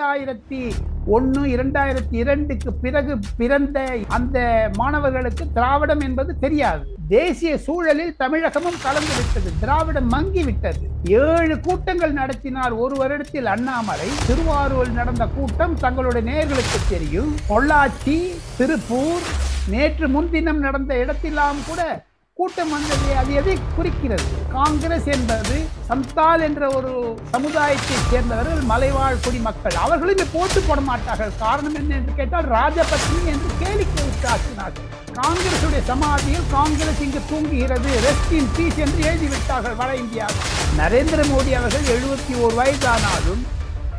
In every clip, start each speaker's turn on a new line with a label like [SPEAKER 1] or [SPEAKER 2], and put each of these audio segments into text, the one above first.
[SPEAKER 1] இரண்டாயிரத்தி ஒன்று இரண்டாயிரத்தி இரண்டுக்கு பிறகு பிறந்த அந்த மாணவர்களுக்கு திராவிடம் என்பது தெரியாது. தேசிய சூழலில் தமிழகமும் கலந்து விட்டது திராவிடம் மங்கி விட்டது. ஏழு கூட்டங்கள் நடத்தினார் ஒரு வருடத்தில் அண்ணாமலை. திருவாரூரில் நடந்த கூட்டம் தங்களுடைய நேர்களுக்கு தெரியும். பொள்ளாச்சி திருப்பூர் நேற்று முன்தினம் நடந்த இடத்திலாம் கூட கூட்டம் வந்தது அது எதை குறிக்கிறது? காங்கிரஸ் என்பது சந்தால் என்ற ஒரு சமுதாயத்தைச் சேர்ந்தவர்கள் மலைவாழ் குடிமக்கள். அவர்களும் போட்டு போட மாட்டார்கள். காரணம் என்ன என்று கேட்டால் ராஜபத்னி என்று கேலிக்கை உற்றாக்கினார்கள் காங்கிரசுடைய சமாதியில் காங்கிரஸ் இங்கு தூங்குகிறது. ரெஸ்ட் இன் பீஸ் என்று எழுதிவிட்டார்கள் வட இந்தியாவில். நரேந்திர மோடி அவர்கள் எழுபத்தி ஓரு வயதானாலும்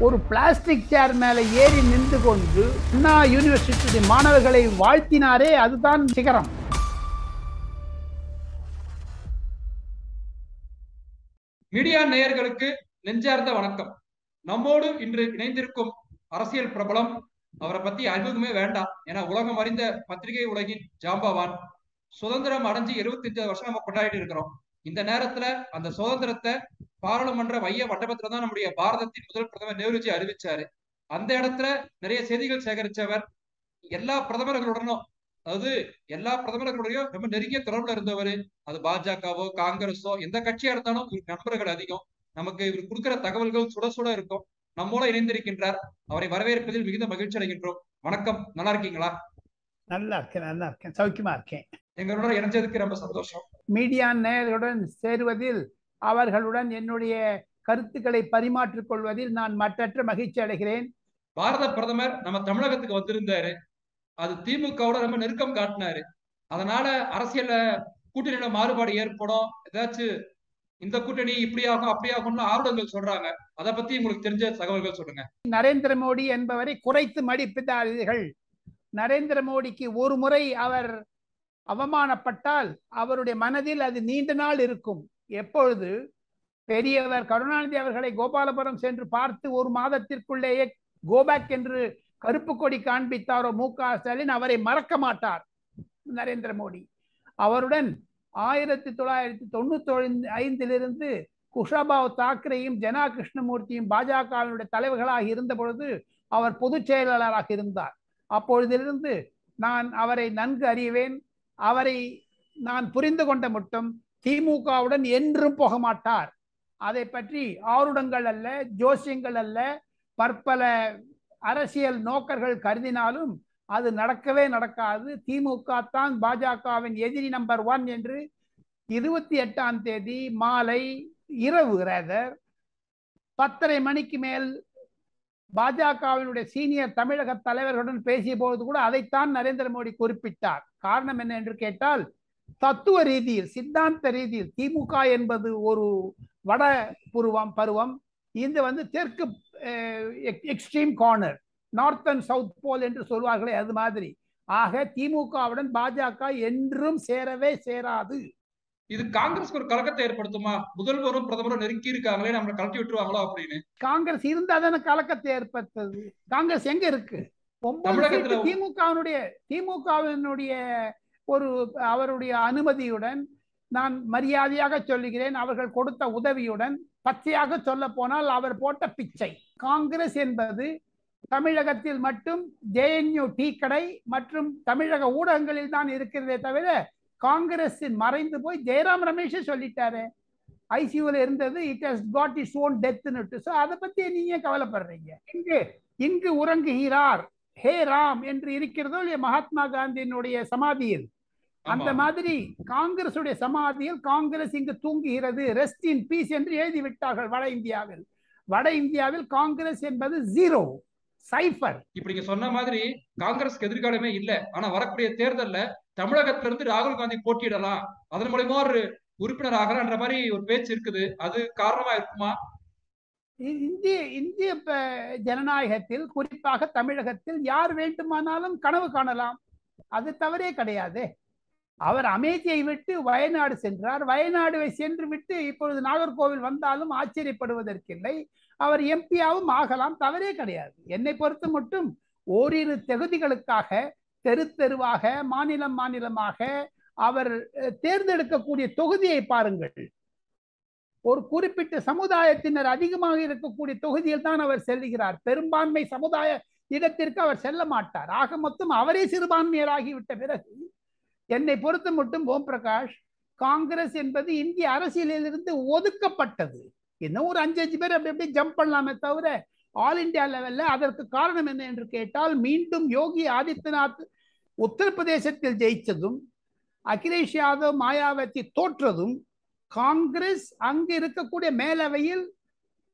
[SPEAKER 1] ஒரு பிளாஸ்டிக் சேர் மேலே ஏறி நின்று கொண்டு அண்ணா யூனிவர்சிட்டி மாணவர்களை வாழ்த்தினாரே அதுதான் சிகரம்.
[SPEAKER 2] மீடியா நேயர்களுக்கு நெஞ்சார்ந்த வணக்கம். நம்மோடு இன்று இணைந்திருக்கும் அரசியல் பிரபலம் அவரை பத்தி அறிமுகமே வேண்டாம். ஏன்னா உலகம் அறிந்த பத்திரிகை உலகின் ஜாம்பவான். சுதந்திரம் அடைஞ்சு இருபத்தி அஞ்சு வருஷம் நம்ம கொண்டாடிட்டு இருக்கிறோம். இந்த நேரத்துல அந்த சுதந்திரத்தை பாராளுமன்ற மைய மண்டபத்துல தான் நம்முடைய பாரதத்தின் முதல் பிரதமர் நேருஜி அறிவிச்சாரு. அந்த இடத்துல நிறைய செய்திகள் சேகரிச்சவர் எல்லா பிரதமர்களுடனும் அதாவது எல்லா பிரதமர்களுடையும் ரொம்ப நெருங்கிய தொடர்புல இருந்தவர். அது பாஜகவோ காங்கிரஸோ எந்த கட்சியா இருந்தாலும் இவருக்கு நண்பர்கள் அதிகம். நமக்கு இவர் கொடுக்கிற தகவல்கள் சுட சுட இருக்கும். நம்மோட இணைந்திருக்கின்றார். அவரை வரவேற்பதில் மிகுந்த மகிழ்ச்சி அடைகின்றோம். வணக்கம். நல்லா இருக்கீங்களா?
[SPEAKER 1] நல்லா இருக்கேன் நல்லா இருக்கேன். சௌக்கியமா இருக்கேன்.
[SPEAKER 2] எங்களோட இணைஞ்சதுக்கு ரொம்ப சந்தோஷம்.
[SPEAKER 1] மீடியா நேயர்களுடன் சேருவதில் அவர்களுடன் என்னுடைய கருத்துக்களை பரிமாற்றிக் கொள்வதில் நான் மற்றற்ற மகிழ்ச்சி அடைகிறேன்.
[SPEAKER 2] பாரத பிரதமர் நம்ம தமிழகத்துக்கு வந்திருந்தாரு. அது திமுகவோட ரொம்ப நெருக்கம் காட்டினாரு. அதனால அரசியல கூட்டணியில மாறுபாடு ஏற்படும். ஏதாச்சும் இந்த கூட்டணி இப்படி ஆகும் அப்படி ஆகும்னு ஆர்வங்கள் சொல்றாங்க. அதை பத்தி உங்களுக்கு தெரிஞ்ச தகவல்கள் சொல்லுங்க.
[SPEAKER 1] நரேந்திர மோடி என்பவரை குறைத்து மதிப்பிட்டார்கள் நரேந்திர மோடிக்கு ஒரு முறை அவர் அவமானப்பட்டால் அவருடைய மனதில் அது நீண்ட நாள் இருக்கும். எப்பொழுது? பெரியவர் கருணாநிதி அவர்களை கோபாலபுரம் சென்று பார்த்து ஒரு மாதத்திற்குள்ளேயே கோபேக் என்று கருப்பு கொடி காண்பித்தாரோ மு க ஸ்டாலின் அவரை மறக்க மாட்டார். நரேந்திர மோடி. அவருடன் ஆயிரத்தி தொள்ளாயிரத்தி தொண்ணூத்தி ஐந்திலிருந்து குஷாபாவ் தாக்கரேயும் ஜனா கிருஷ்ணமூர்த்தியும் பாஜகவினுடைய தலைவர்களாக இருந்த பொழுது அவர் பொதுச் செயலாளராக இருந்தார். அப்பொழுதிலிருந்து நான் அவரை நன்கு அறிவேன். அவரை நான் புரிந்து கொண்ட மட்டும் திமுகவுடன் என்றும் போக மாட்டார். அதை பற்றி ஆருடங்கள் அல்ல ஜோசியங்கள் அல்ல பற்பல அரசியல் நோக்கர்கள் கருதினாலும் அது நடக்கவே நடக்காது. திமுக தான் பாஜகவின் எதிரி நம்பர் ஒன் என்று இருபத்தி எட்டாம் தேதி மாலை இரவு ரேதர் பத்தரை மணிக்கு மேல் பாஜகவினுடைய சீனியர் தமிழக தலைவர்களுடன் பேசிய போது கூட அதைத்தான் நரேந்திர மோடி குறிப்பிட்டார். காரணம் என்ன என்று கேட்டால் தத்துவ ரீதியில் சித்தாந்த ரீதியில் திமுக என்பது ஒரு வட புருவம் பருவம். இந்த வந்து தெற்கு extreme corner north and south pole என்று சொல்வார்களே அது மாதிரி. ஆக திமுகவுடன் பாஜக என்றும் சேரவே சேராது.
[SPEAKER 2] இது காங்கிரஸ்க்கு ஒரு கலக்கத்தை ஏற்படுத்துமா? முதல்வரும் பிரதமரும் நெருக்கி இருக்காங்களே நம்மளை கலட்டி விட்டுருவாங்களோ அப்படின்னு?
[SPEAKER 1] காங்கிரஸ் இருந்தா தானே கலக்கத்தை ஏற்படுத்தது. காங்கிரஸ் எங்க இருக்கு? திமுகவினுடைய திமுகவினுடைய ஒரு அவருடைய அனுமதியுடன் நான் மரியாதையாக சொல்லுகிறேன். அவர்கள் கொடுத்த உதவியுடன் பச்சையாக சொல்ல போனால் அவர் போட்ட பிச்சை. காங்கிரஸ் என்பது தமிழகத்தில் மட்டும் ஜேஎன்யூ டீ கடை மற்றும் தமிழக ஊடகங்களில் தான் இருக்கிறதே தவிர காங்கிரஸின் மறைந்து போய் ஜெயராம் ரமேஷே சொல்லிட்டாரு. ஐசியூல இருந்தது it has got is own டெத்னுட்டு so அதை பத்தி நீங்க கவலைப்படுறீங்க? இங்கு இங்கு உறங்குகிறார். ஹே ராம் என்று இருக்கிறதோ இல்லையா மகாத்மா காந்தியினுடைய சமாதியில்? அந்த மாதிரி காங்கிரசுடைய சமாதியில் காங்கிரஸ் இங்கு தூங்குகிறது. ரெஸ்ட் இன் பீஸ் என்று எழுதி விட்டார்கள் வட இந்தியாவில். வட இந்தியாவில் காங்கிரஸ் என்பது ஜீரோ சைஃபர்
[SPEAKER 2] இப்ப நீங்க சொன்ன மாதிரி காங்கிரஸ்க்கு எதிர்காலமே இல்ல. ஆனா வரக்கூடிய தேர்தல்ல தமிழகத்துல இருந்து ராகுல் காந்தி போட்டியிடலாம். அதன் மூலயமா ஒரு உறுப்பினர் ஆகலான்ற மாதிரி ஒரு பேச்சு இருக்குது. அது காரணமா இருக்குமா?
[SPEAKER 1] இந்திய இந்திய ஜனநாயகத்தில் குறிப்பாக தமிழகத்தில் யார் வேண்டுமானாலும் கனவு காணலாம். அது தவறே கிடையாது. அவர் அமேதியை விட்டு வயநாடு சென்றார். வயநாடுவை சென்று விட்டு இப்பொழுது நாகர்கோவில் வந்தாலும் ஆச்சரியப்படுவதற்கில்லை. அவர் எம்பியாவும் ஆகலாம் தவறே கிடையாது. என்னை பொறுத்து மட்டும் ஓரிரு தகுதிகளுக்காக தெரு தெருவாக மாநிலம் மாநிலமாக அவர் தேர்ந்தெடுக்கக்கூடிய தொகுதியை பாருங்கள். ஒரு குறிப்பிட்ட சமுதாயத்தினர் அதிகமாக இருக்கக்கூடிய தொகுதியில் தான் அவர் செல்கிறார். பெரும்பான்மை சமுதாய இடத்திற்கு அவர் செல்ல மாட்டார். ஆக மொத்தம் அவரே சிறுபான்மையராகிவிட்ட பிறகு என்னை பொறுத்த மட்டும் ஓம் பிரகாஷ் காங்கிரஸ் என்பது இந்திய அரசியலிலிருந்து ஒதுக்கப்பட்டது. இன்னும் ஒரு அஞ்சு அஞ்சு பேர் அப்படி அப்படியே ஜம்ப் பண்ணலாமே தவிர ஆல் இந்தியா லெவல்ல அதற்கு காரணம் என்ன என்று கேட்டால் மீண்டும் யோகி ஆதித்யநாத் உத்தரப்பிரதேசத்தில் ஜெயிச்சதும் அகிலேஷ் யாதவ் மாயாவதி தோற்றதும் காங்கிரஸ் அங்கு இருக்கக்கூடிய மேலவையில்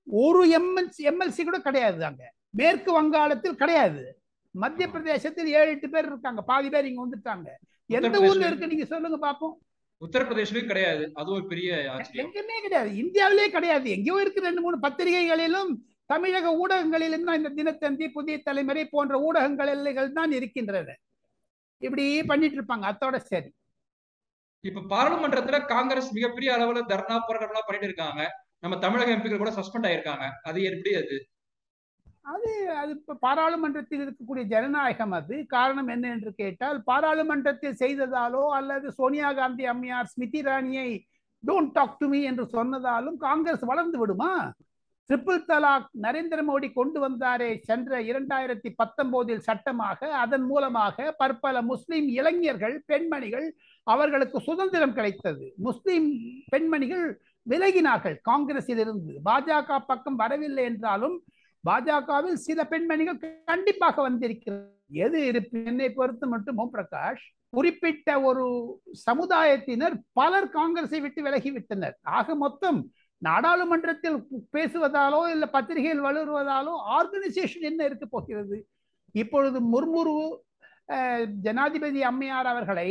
[SPEAKER 1] ஒரு எம்எல்சி எம்எல்சி கூட கிடையாது அங்க. மேற்கு வங்காளத்தில் கிடையாது. மத்திய பிரதேசத்தில் ஏழு எட்டு பேர் இருக்காங்க. பாதி பேர் இங்க வந்துட்டாங்க. எந்த ஊர்ல இருக்கு? நீங்க சொல்லுங்க பாப்போம்.
[SPEAKER 2] உத்தரப்பிரதேசிலும் கிடையாது. அது ஒரு பெரிய
[SPEAKER 1] எங்குமே கிடையாது. இந்தியாவிலே கிடையாது. எங்கேயோ இருக்கு ரெண்டு மூணு பத்திரிகைகளிலும் தமிழக ஊடகங்களிலும் தான் இந்த தினத்தந்தி புதிய தலைமுறை போன்ற ஊடகங்கள் தான் இருக்கின்றன இப்படி பண்ணிட்டு இருப்பாங்க. அத்தோட சரி.
[SPEAKER 2] இப்ப பாராளுமன்றத்துல காங்கிரஸ் மிகப்பெரிய அளவுல தர்ணா போராட்டம் பண்ணிட்டு இருக்காங்க. நம்ம தமிழக எம்பிக்கள் கூட சஸ்பெண்ட் ஆயிருக்காங்க. அது எப்படி அது?
[SPEAKER 1] அது அது இப்போ பாராளுமன்றத்தில் இருக்கக்கூடிய ஜனநாயகம் அது. காரணம் என்ன என்று கேட்டால் பாராளுமன்றத்தில் செய்ததாலோ அல்லது சோனியா காந்தி அம்மையார் ஸ்மிருதி இராணியை டோன்ட் டாக் டு மீ என்று சொன்னதாலும் காங்கிரஸ் வளர்ந்து விடுமா? ட்ரிபிள் தலாக் நரேந்திர மோடி கொண்டு வந்தாரே சென்ற இரண்டாயிரத்தி பத்தொன்பதில் சட்டமாக அதன் மூலமாக பற்பல முஸ்லிம் இளைஞர்கள் பெண்மணிகள் அவர்களுக்கு சுதந்திரம் கிடைத்தது. முஸ்லிம் பெண்மணிகள் விலகினார்கள் காங்கிரஸில் இருந்து பாஜக பக்கம் வரவில்லை என்றாலும் பாஜகவில் சில பெண்மணிகள் கண்டிப்பாக வந்திருக்கிறது எது இருப்பு என்னை பொறுத்து மட்டும் ஓம் பிரகாஷ் குறிப்பிட்ட ஒரு சமுதாயத்தினர் பலர் காங்கிரஸை விட்டு விலகிவிட்டனர். ஆக மொத்தம் நாடாளுமன்றத்தில் பேசுவதாலோ இல்ல பத்திரிகையில் வளருவதாலோ ஆர்கனைசேஷன் என்ன இருக்க போகிறது? இப்பொழுது முர்முரு ஜனாதிபதி அம்மையார் அவர்களை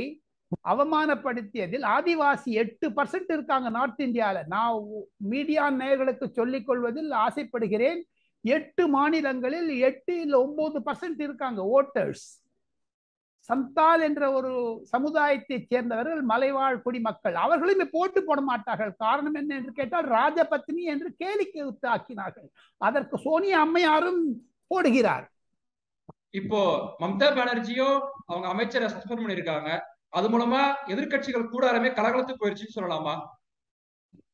[SPEAKER 1] அவமானப்படுத்தியதில் ஆதிவாசி எட்டு பர்சன்ட் இருக்காங்க நார்த் இந்தியாவில் நான் மீடியா நேயர்களுக்கு சொல்லிக் கொள்வதில் ஆசைப்படுகிறேன். எட்டு மாநிலங்களில் எட்டு இல்ல ஒன்பது பர்சன்ட் இருக்காங்க ஓட்டர்ஸ் சந்தால் என்ற ஒரு சமுதாயத்தைச் சேர்ந்தவர்கள் மலைவாழ் குடிமக்கள். அவர்களுமே போட்டு போட மாட்டார்கள். காரணம் என்ன என்று கேட்டால் ராஜபத்னி என்று கேலிக்கை ஆக்கினார்கள். அதற்கு சோனியா அம்மையாரும் போடுகிறார்.
[SPEAKER 2] இப்போ மம்தா பானர்ஜியும் அவங்க அமைச்சரை சஸ்பெண்ட் பண்ணிருக்காங்க அது மூலமா எதிர்கட்சிகள் கூடாரமே கலகலத்து போயிருச்சுன்னு சொல்லலாமா?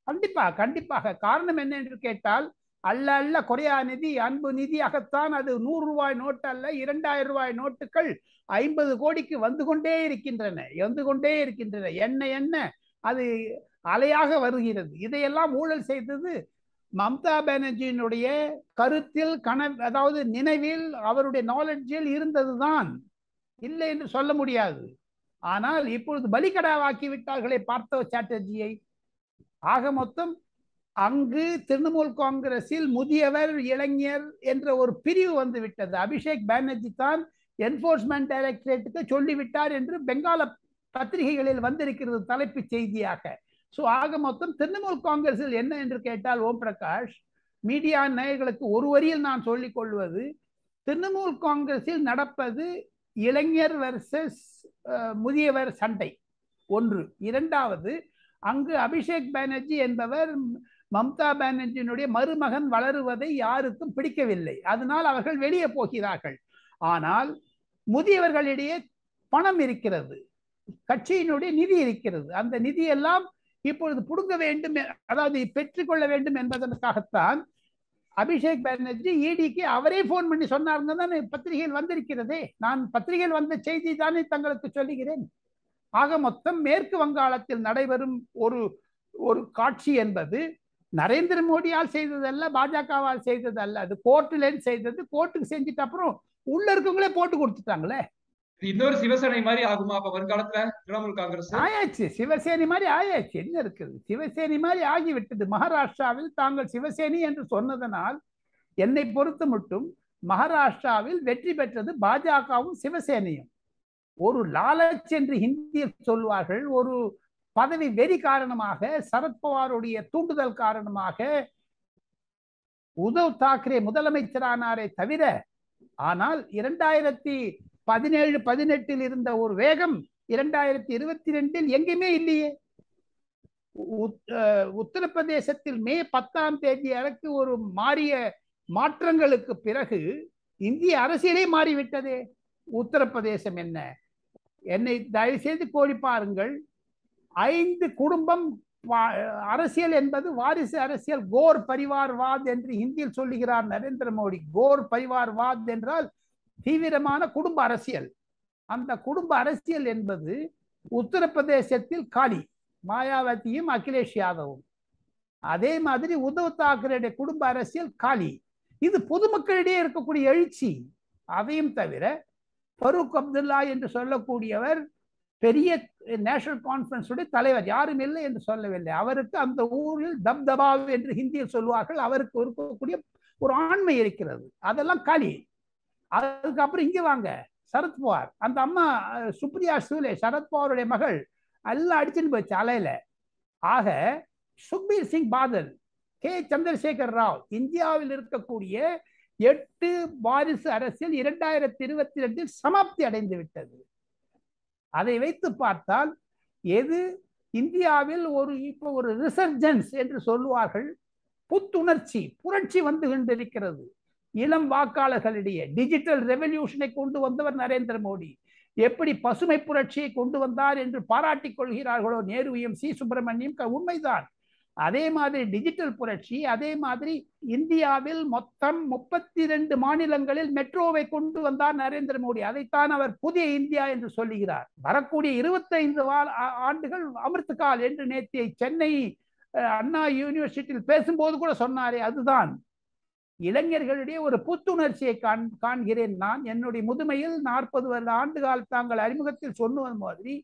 [SPEAKER 1] கண்டிப்பா கண்டிப்பாக. காரணம் என்ன என்று கேட்டால் அல்ல அல்ல கொரியா நிதி அன்பு நிதியாகத்தான் அது நூறு ரூபாய் நோட்டு அல்ல இரண்டாயிரம் ரூபாய் நோட்டுகள் ஐம்பது கோடிக்கு வந்து கொண்டே இருக்கின்றன வந்து கொண்டே இருக்கின்றன. என்ன என்ன? அது அலையாக வருகிறது. இதையெல்லாம் ஊழல் செய்தது மம்தா பானர்ஜியினுடைய கருத்தில் கன அதாவது நினைவில் அவருடைய நாலெட்ஜில் இருந்ததுதான். இல்லை என்று சொல்ல முடியாது. ஆனால் இப்பொழுது பலிகடாவாக்கி விட்டார்களே பார்த்தவ சாட்டர்ஜியை. ஆக மொத்தம் அங்கு திரிணாமுல் காங்கிரஸில் முதியவர் இளைஞர் என்ற ஒரு பிரிவு வந்து விட்டது அபிஷேக் பானர்ஜி தான் என்போர்ஸ்மெண்ட் டைரக்டரேட்டுக்கு சொல்லிவிட்டார் என்று பெங்கால பத்திரிகைகளில் வந்திருக்கிறது தலைப்பு செய்தியாக. ஸோ ஆக மொத்தம் திரிணாமுல் காங்கிரஸில் என்ன என்று கேட்டால் ஓம் பிரகாஷ் மீடியா நேயர்களுக்கு ஒரு வரியில் நான் சொல்லிக் கொள்வது திரிணாமுல் காங்கிரஸில் நடப்பது இளைஞர் வர்சஸ் முதியவர் சண்டை. ஒன்று. இரண்டாவது அங்கு அபிஷேக் பானர்ஜி என்பவர் மம்தா பானர்ஜியினுடைய மருமகன் வளருவதை யாருக்கும் பிடிக்கவில்லை. அதனால் அவர்கள் வெளியே போகிறார்கள். ஆனால் முதியவர்களிடையே பணம் இருக்கிறது. கட்சியினுடைய நிதி இருக்கிறது. அந்த நிதியெல்லாம் இப்பொழுது புடுங்க வேண்டும் அதாவது பெற்றுக்கொள்ள வேண்டும் என்பதற்காகத்தான் அபிஷேக் பானர்ஜி இடிக்கு அவரே போன் பண்ணி சொன்னாருங்க தானே பத்திரிகையில் வந்திருக்கிறதே. நான் பத்திரிகையில் வந்த செய்தி தானே தங்களுக்கு சொல்லுகிறேன். ஆக மொத்தம் மேற்கு வங்காளத்தில் நடைபெறும் ஒரு ஒரு காட்சி என்பது நரேந்திர மோடியால் செய்ததல்ல பாஜகவால் செய்ததல்ல. அது கோர்ட்டுல செய்தது கோர்ட்டுக்கு செஞ்சுட்டு அப்புறம் உள்ள இருக்கவங்களே போட்டு கொடுத்துட்டாங்களே.
[SPEAKER 2] இன்னொரு சிவசேனை மாதிரி ஆகுமா அப்ப வருங்காலத்துல திரிணாமுல் காங்கிரஸ்?
[SPEAKER 1] ஆயாச்சு. சிவசேனி மாதிரி ஆயாச்சு. என்ன இருக்குது? சிவசேனி மாதிரி ஆகிவிட்டது. மகாராஷ்டிராவில் தாங்கள் சிவசேனி என்று சொன்னதனால் என்னை பொறுத்த மட்டும் மகாராஷ்டிராவில் வெற்றி பெற்றது பாஜகவும் சிவசேனையும். ஒரு லாலச் என்று ஹிந்தியில் சொல்வார்கள் ஒரு பதவி வெறி காரணமாக சரத்பவாருடைய தூண்டுதல் காரணமாக உத்தவ் தாக்கரே முதலமைச்சரானாரே தவிர ஆனால் இரண்டாயிரத்தி பதினேழு பதினெட்டில் இருந்த ஒரு வேகம் இரண்டாயிரத்தி இருபத்தி ரெண்டில் எங்கேயுமே இல்லையே. உத்தரப்பிரதேசத்தில் மே பத்தாம் தேதி அளவுக்கு ஒரு மாறிய மாற்றங்களுக்கு பிறகு இந்திய அரசியலே மாறிவிட்டதே. உத்தரப்பிரதேசம் என்ன? என்னை தயவு செய்து கோரி பாருங்கள். ஐந்து குடும்பம் அரசியல் என்பது வாரிசு அரசியல். கோர் பரிவார்வாத் என்று ஹிந்தியில் சொல்லுகிறார் நரேந்திர மோடி. கோர் பரிவார்வாத் என்றால் தீவிரமான குடும்ப அரசியல். அந்த குடும்ப அரசியல் என்பது உத்தரப்பிரதேசத்தில் காலி மாயாவதியும் அகிலேஷ் யாதவும். அதே மாதிரி உத்தவ் தாக்கரேடைய குடும்ப அரசியல் காலி. இது பொதுமக்களிடையே இருக்கக்கூடிய எழுச்சி. அதையும் தவிர ஃபருக் அப்துல்லா என்று சொல்லக்கூடியவர் பெரிய நேஷனல் கான்ஃபரன்ஸுடைய தலைவர். யாரும் இல்லை என்று சொல்லவில்லை. அவருக்கு அந்த ஊரில் தப்தபா என்று ஹிந்தியில் சொல்வார்கள் அவருக்கு இருக்கக்கூடிய ஒரு ஆண்மை இருக்கிறது. அதெல்லாம் களி. அதுக்கப்புறம் இங்கே வாங்க. சரத்பவார் அந்த அம்மா சுப்ரியா சூலே சரத்பவாருடைய மகள் எல்லாம் அடிச்சுன்னு போச்சு அலையில. ஆக சுக்பீர் சிங் பாதல் கே. சந்திரசேகர் ராவ் இந்தியாவில் இருக்கக்கூடிய எட்டு வாரிசு அரசியல் இரண்டாயிரத்தி இருபத்தி ரெண்டில் சமாப்தி அடைந்து விட்டது. அதை வைத்து பார்த்தால் எது இந்தியாவில் ஒரு இப்போ ஒரு ரிசர்ஜன்ஸ் என்று சொல்லுவார்கள் புத்துணர்ச்சி புரட்சி வந்து கொண்டிருக்கிறது. இளம் வாக்காளர்களிடையே டிஜிட்டல் ரெவல்யூஷனை கொண்டு வந்தவர் நரேந்திர மோடி. எப்படி பசுமை புரட்சியை கொண்டு வந்தார் என்று பாராட்டிக் கொள்கிறார்களோ நேருவையும் சி சுப்பிரமணியம் உண்மைதான். அதே மாதிரி டிஜிட்டல் புரட்சி அதே மாதிரி இந்தியாவில் மொத்தம் முப்பத்தி ரெண்டு மாநிலங்களில் மெட்ரோவை கொண்டு வந்தார் நரேந்திர மோடி. அதைத்தான் அவர் புதிய இந்தியா என்று சொல்லுகிறார். வரக்கூடிய இருபத்தைந்து ஆண்டுகள் அமிர்தகால் என்று நேற்று சென்னை அண்ணா யூனிவர்சிட்டியில் பேசும்போது கூட சொன்னாரே அதுதான். இளைஞர்களிடையே ஒரு புத்துணர்ச்சியை காண் காண்கிறேன் நான். என்னுடைய முதுமையில் நாற்பது வருட ஆண்டுகால் தாங்கள் அறிமுகத்தில் சொன்னது மாதிரி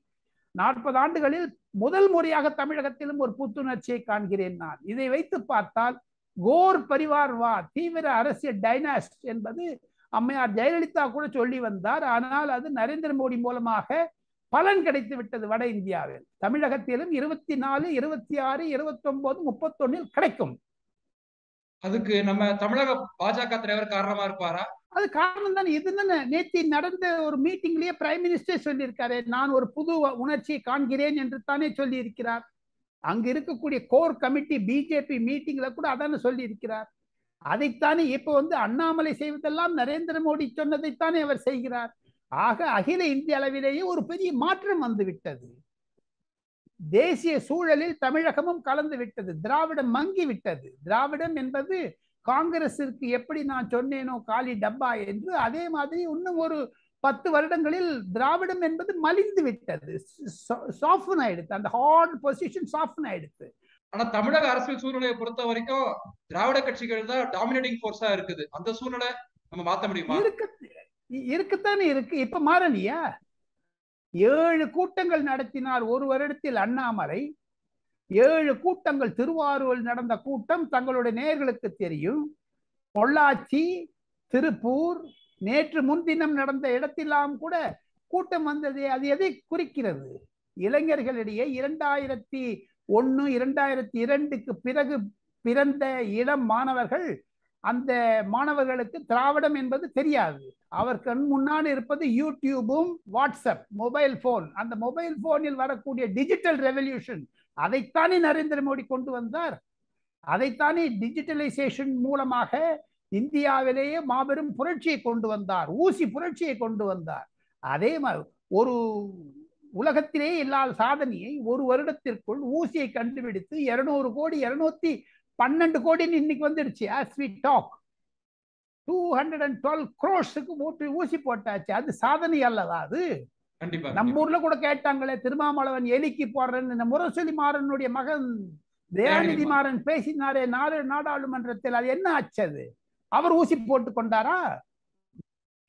[SPEAKER 1] நாற்பது ஆண்டுகளில் முதல் முறையாக தமிழகத்திலும் ஒரு புத்துணர்ச்சியை காண்கிறேன் நான். இதை வைத்து பார்த்தால் கோர் பரிவார் வா தீவிர அரசியல் டைனாஸ்ட் என்பது அம்மையார் ஜெயலலிதா கூட சொல்லி வந்தார். ஆனால் அது நரேந்திர மோடி மூலமாக பலன் கிடைத்து விட்டது வட இந்தியாவில். தமிழகத்திலும் இருபத்தி நாலு இருபத்தி ஆறு இருபத்தி ஒன்பது முப்பத்தொன்னில் கிடைக்கும்.
[SPEAKER 2] அதுக்கு நம்ம தமிழக பாஜக தலைவர் காரணமா இருப்பாரா?
[SPEAKER 1] அது காரணம் தானே. இது நேத்தி நடந்த ஒரு மீட்டிங்லயே பிரைம் மினிஸ்டர் சொல்லியிருக்காரு நான் ஒரு புது உணர்ச்சியை காண்கிறேன் என்று தானே சொல்லி இருக்கிறார் அங்க இருக்கக்கூடிய கோர் கமிட்டி பிஜேபி மீட்டிங்ல கூட அதானே சொல்லி இருக்கிறார் அதைத்தானே இப்ப வந்து அண்ணாமலை செய்வதெல்லாம் நரேந்திர மோடி சொன்னதைத்தானே அவர் செய்கிறார். ஆக அகில இந்திய அளவிலேயே ஒரு பெரிய மாற்றம் வந்து விட்டது தேசிய சூழலில் தமிழகமும் கலந்து விட்டது. திராவிடம் மங்கி விட்டது. திராவிடம் என்பது காங்கிரசிற்கு எப்படி நான் சொன்னேனோ காலி டப்பா என்று அதே மாதிரி இன்னும் ஒரு பத்து வருடங்களில் திராவிடம் என்பது மலிந்து விட்டது. சாஃப்டன் ஆயிடுத்து. அந்த ஹார்ட் பொசிஷன் சாஃப்டன் ஆயிடுத்து.
[SPEAKER 2] ஆனா தமிழக அரசியல் சூழ்நிலையை பொறுத்த வரைக்கும் திராவிட கட்சிகள் தான் டாமினேட்டிங் ஃபோர்ஸா இருக்குது. அந்த சூழ்நிலை நம்ம மாத்த முடியுமா?
[SPEAKER 1] இருக்கு இருக்குத்தானே இருக்கு. இப்ப மாறலையா ஏழு கூட்டங்கள் நடத்தினார் ஒரு வருடத்தில் அண்ணாமலை. ஏழு கூட்டங்கள் திருவாரூரில் நடந்த கூட்டம் தங்களுடைய நேர்களுக்கு தெரியும். பொள்ளாச்சி திருப்பூர் நேற்று முன்தினம் நடந்த இடத்திலாம் கூட கூட்டம் வந்தது அது எதை குறிக்கிறது? இளைஞர்களிடையே இரண்டாயிரத்தி ஒன்று இரண்டாயிரத்தி இரண்டுக்கு பிறகு பிறந்த இளம் மாணவர்கள் அந்த மாணவர்களுக்கு திராவிடம் என்பது தெரியாது. அவர் கண் முன்னால் இருப்பது யூடியூபும் வாட்ஸ்அப் மொபைல் போன் அந்த மொபைல் போனில் வரக்கூடிய டிஜிட்டல் ரெவல்யூஷன் அதைத்தானே நரேந்திர மோடி கொண்டு வந்தார்? அதைத்தானே டிஜிட்டலைசேஷன் மூலமாக இந்தியாவிலேயே மாபெரும் புரட்சியை கொண்டு வந்தார் ஊசி புரட்சியை கொண்டு வந்தார். அதே மாதிரி ஒரு உலகத்திலே இல்லாத சாதனையை ஒரு வருடத்திற்குள் ஊசியை கண்டுபிடித்து இருநூறு கோடி இருநூத்தி பன்னெண்டு கோடின்னு இன்னைக்கு வந்துடுச்சு as we talk two hundred and twelve குரோர்ஸுக்கு ஓட்டு ஊசி போட்டாச்சு. அது சாதனை அல்லவா அது? நம்ம ஊர்ல கூட கேட்டாங்களே திருமாமலவன் எலிக்கு போடுறேன்னு. முரசொலி மாறனுடைய மகன் தயாநிதி மாறன் பேசினாரே நாடு நாடாளுமன்றத்தில் அது என்ன ஆச்சு அது? அவர் ஊசி போட்டு கொண்டாரா?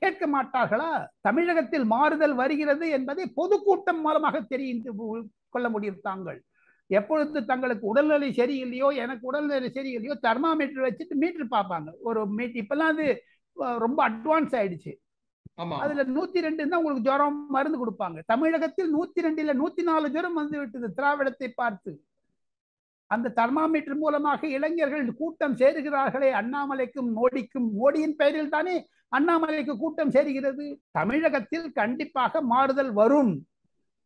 [SPEAKER 1] கேட்க மாட்டார்களா? தமிழகத்தில் மாறுதல் வருகிறது என்பதை பொதுக்கூட்டம் மூலமாக தெரிந்து கொள்ள முடியும் தாங்கள். எப்பொழுது தங்களுக்கு உடல்நிலை சரியில்லையோ எனக்கு உடல்நிலை சரியில்லையோ தெர்மாமீட்டர் வச்சுட்டு மீட்டர் பார்ப்பாங்க. ஒரு மீட்டர் இப்பெல்லாம் அது ரொம்ப அட்வான்ஸ் ஆயிடுச்சு. அதுல நூத்தி ரெண்டு தான் உங்களுக்கு ஜுரம் மருந்து கொடுப்பாங்க. தமிழகத்தில் நூத்தி ரெண்டு இல்ல நூத்தி நாலு ஜுரம் வந்து விட்டது திராவிடத்தை பார்த்து. அந்த தெர்மாமீட்டர் மூலமாக இளைஞர்கள் கூட்டம் சேருகிறார்களே அண்ணாமலைக்கும் மோடிக்கும். மோடியின் பெயரில் தானே அண்ணாமலைக்கு கூட்டம் சேருகிறது? தமிழகத்தில் கண்டிப்பாக மாறுதல் வரும்.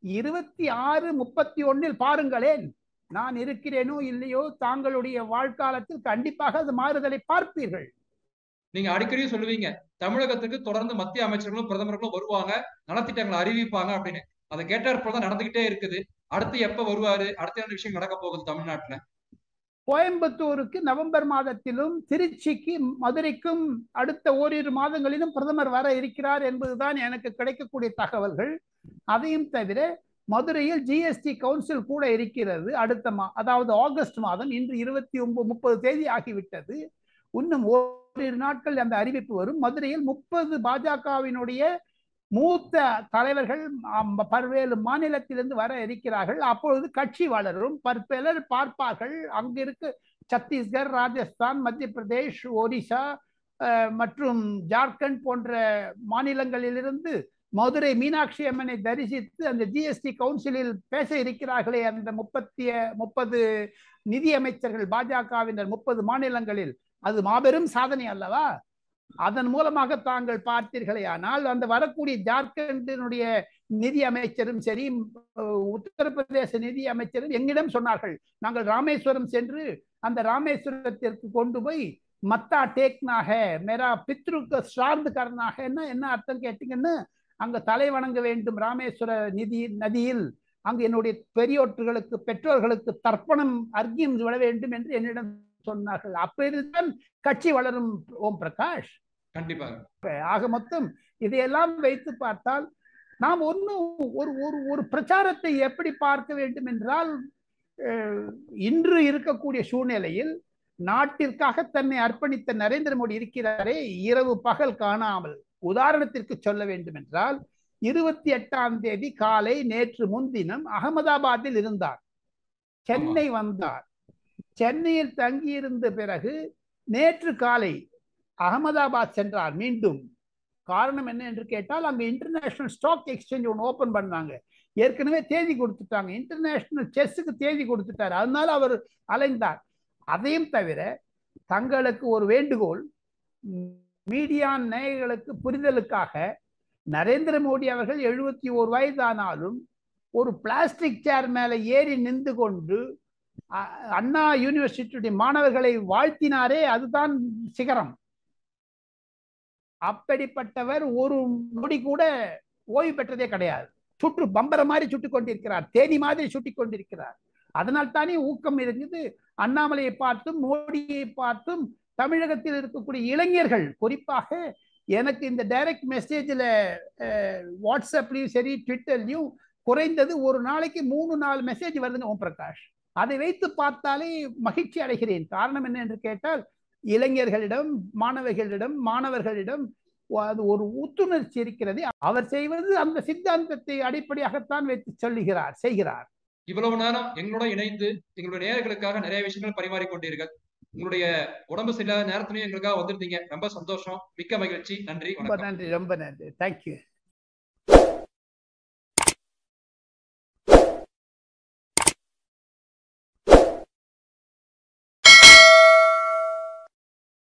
[SPEAKER 1] இருபத்தி ஆறு முப்பத்தி ஒன்னில் பாருங்களேன். நான் இருக்கிறேனோ இல்லையோ தாங்களுடைய வாழ்க்காலத்தில் கண்டிப்பாக அது மாறுதலை பார்ப்பீர்கள்.
[SPEAKER 2] நீங்க அடிக்கடி சொல்லுவீங்க தமிழகத்துக்கு தொடர்ந்து மத்திய அமைச்சர்களும் பிரதமர்களும் வருவாங்க நலத்திட்டங்களை அறிவிப்பாங்க அப்படின்னு. அதை கேட்டார் தான் நடந்துகிட்டே இருக்குது. அடுத்து எப்ப வருவாரு? அடுத்த என்ன விஷயம் நடக்க போகுது தமிழ்நாட்டுல?
[SPEAKER 1] கோயம்புத்தூருக்கு நவம்பர் மாதத்திலும் திருச்சிக்கு மதுரைக்கும் அடுத்த ஓரிரு மாதங்களிலும் பிரதமர் வர இருக்கிறார் என்பதுதான் எனக்கு கிடைக்கக்கூடிய தகவல்கள். அதையும் தவிர மதுரையில் ஜிஎஸ்டி கவுன்சில் கூட இருக்கிறது அடுத்த மா அதாவது ஆகஸ்ட் மாதம் இன்று இருபத்தி ஒன்பது முப்பது தேதி ஆகிவிட்டது. இன்னும் ஓரிரு நாட்கள் அந்த அறிவிப்பு வரும். மதுரையில் முப்பது பாஜகவினுடைய மூத்த தலைவர்கள் பல்வேறு மாநிலத்திலிருந்து வர இருக்கிறார்கள். அப்பொழுது கட்சி வளரும் பற்பலர் பார்ப்பார்கள். அங்கிருக்கு சத்தீஸ்கர் ராஜஸ்தான் மத்திய பிரதேஷ் ஒடிசா மற்றும் ஜார்க்கண்ட் போன்ற மாநிலங்களிலிருந்து மதுரை மீனாட்சி அம்மனை தரிசித்து அந்த ஜிஎஸ்டி கவுன்சிலில் பேச இருக்கிறார்களே அந்த முப்பத்தி முப்பது நிதி அமைச்சர்கள் பாஜகவினர் முப்பது மாநிலங்களில். அது மாபெரும் சாதனை அல்லவா? அதன் மூலமாக தாங்கள் பார்த்தீர்களே ஆனால் அந்த வரக்கூடிய ஜார்க்கண்டினுடைய நிதி அமைச்சரும் சரி உத்தரப்பிரதேச நிதி அமைச்சரும் எங்கிடம் சொன்னார்கள் நாங்கள் ராமேஸ்வரம் சென்று அந்த ராமேஸ்வரத்திற்கு கொண்டு போய் மத்தா டேக்னாக மேரா பித்ருக்கு சார்ந்து கரனாக என்ன என்ன அர்த்தம் கேட்டீங்கன்னு அங்க தலை வணங்க வேண்டும் ராமேஸ்வர நிதி நதியில். அங்கு என்னுடைய பெரியோற்றுகளுக்கு பெற்றோர்களுக்கு தர்ப்பணம் அர்க்கியம் விட வேண்டும் என்று என்னிடம் சொன்னார்கள். அப்பொழுதுதான் கட்சி வளரும் ஓம் பிரகாஷ்.
[SPEAKER 2] கண்டிப்பாக.
[SPEAKER 1] ஆக மொத்தம் இதையெல்லாம் வைத்து பார்த்தால் நாம் ஒன்றும் ஒரு ஒரு ஒரு பிரச்சாரத்தை எப்படி பார்க்க வேண்டும் என்றால் இன்று இருக்கக்கூடிய சூழ்நிலையில் நாட்டிற்காக தன்னை அர்ப்பணித்த நரேந்திர மோடி இருக்கிறாரே இரவு பகல் காணாமல். உதாரணத்திற்கு சொல்ல வேண்டும் என்றால் இருபத்தி எட்டாம் தேதி காலை நேற்று முன்தினம் அகமதாபாத்தில் இருந்தார். சென்னை வந்தார். சென்னையில் தங்கியிருந்த பிறகு நேற்று காலை அகமதாபாத் சென்றார் மீண்டும். காரணம் என்ன என்று கேட்டால் அங்கே இன்டர்நேஷனல் ஸ்டாக் எக்ஸ்சேஞ்ச் ஒன்று ஓப்பன் பண்ணாங்க. ஏற்கனவே தேதி கொடுத்துட்டாங்க. இன்டர்நேஷனல் செஸ்ஸுக்கு தேதி கொடுத்துட்டாரு. அதனால அவர் அலைந்தார். அதையும் தவிர தங்களுக்கு ஒரு வேண்டுகோள் மீடியா நேயர்களுக்கு புரிதலுக்காக நரேந்திர மோடி அவர்கள் எழுபத்தி ஓர் வயதானாலும் ஒரு பிளாஸ்டிக் சேர் மேலே ஏறி நின்று கொண்டு அண்ணா யூனிவர்சிட்டியுடைய மாணவர்களை வாழ்த்தினாரே அதுதான் சிகரம். அப்படிப்பட்டவர் ஒரு நொடி கூட ஓய்வு பெற்றதே கிடையாது. சுற்று பம்பர மாதிரி சுட்டு கொண்டிருக்கிறார். தேனி மாதிரி சுட்டி கொண்டிருக்கிறார். அதனால் தானே ஊக்கம் இருக்குது அண்ணாமலையை பார்த்தும் மோடியை பார்த்தும் தமிழகத்தில் இருக்கக்கூடிய இளைஞர்கள் குறிப்பாக எனக்கு இந்த டைரக்ட் மெசேஜில் வாட்ஸ்அப்லையும் சரி ட்விட்டர்லையும் குறைந்தது ஒரு நாளைக்கு மூணு நாலு மெசேஜ் வருதுங்க ஓம் பிரகாஷ். அதை வைத்து பார்த்தாலே மகிழ்ச்சி அடைகிறேன். காரணம் என்ன என்று கேட்டால் இளைஞர்களிடம் மாணவர்களிடம் மாணவர்களிடம் அது ஒரு உத்துணர்ச்சி இருக்கிறது அவர் செய்வது அந்த சித்தாந்தத்தை அடிப்படையாகத்தான் வைத்து சொல்லுகிறார் செய்கிறார்.
[SPEAKER 2] இவ்வளவு நேரம் எங்களோட இணைந்து எங்களுடைய நேயர்களுக்காக நிறைய விஷயங்கள் பரிமாறிக்கொண்டீர்கள் உங்களுடைய உடம்பு சில நேரத்திலையும் எங்களுக்காக வந்திருந்தீங்க. ரொம்ப சந்தோஷம். மிக்க மகிழ்ச்சி. நன்றி.
[SPEAKER 1] ரொம்ப நன்றி. ரொம்ப நன்றி. தேங்க்யூ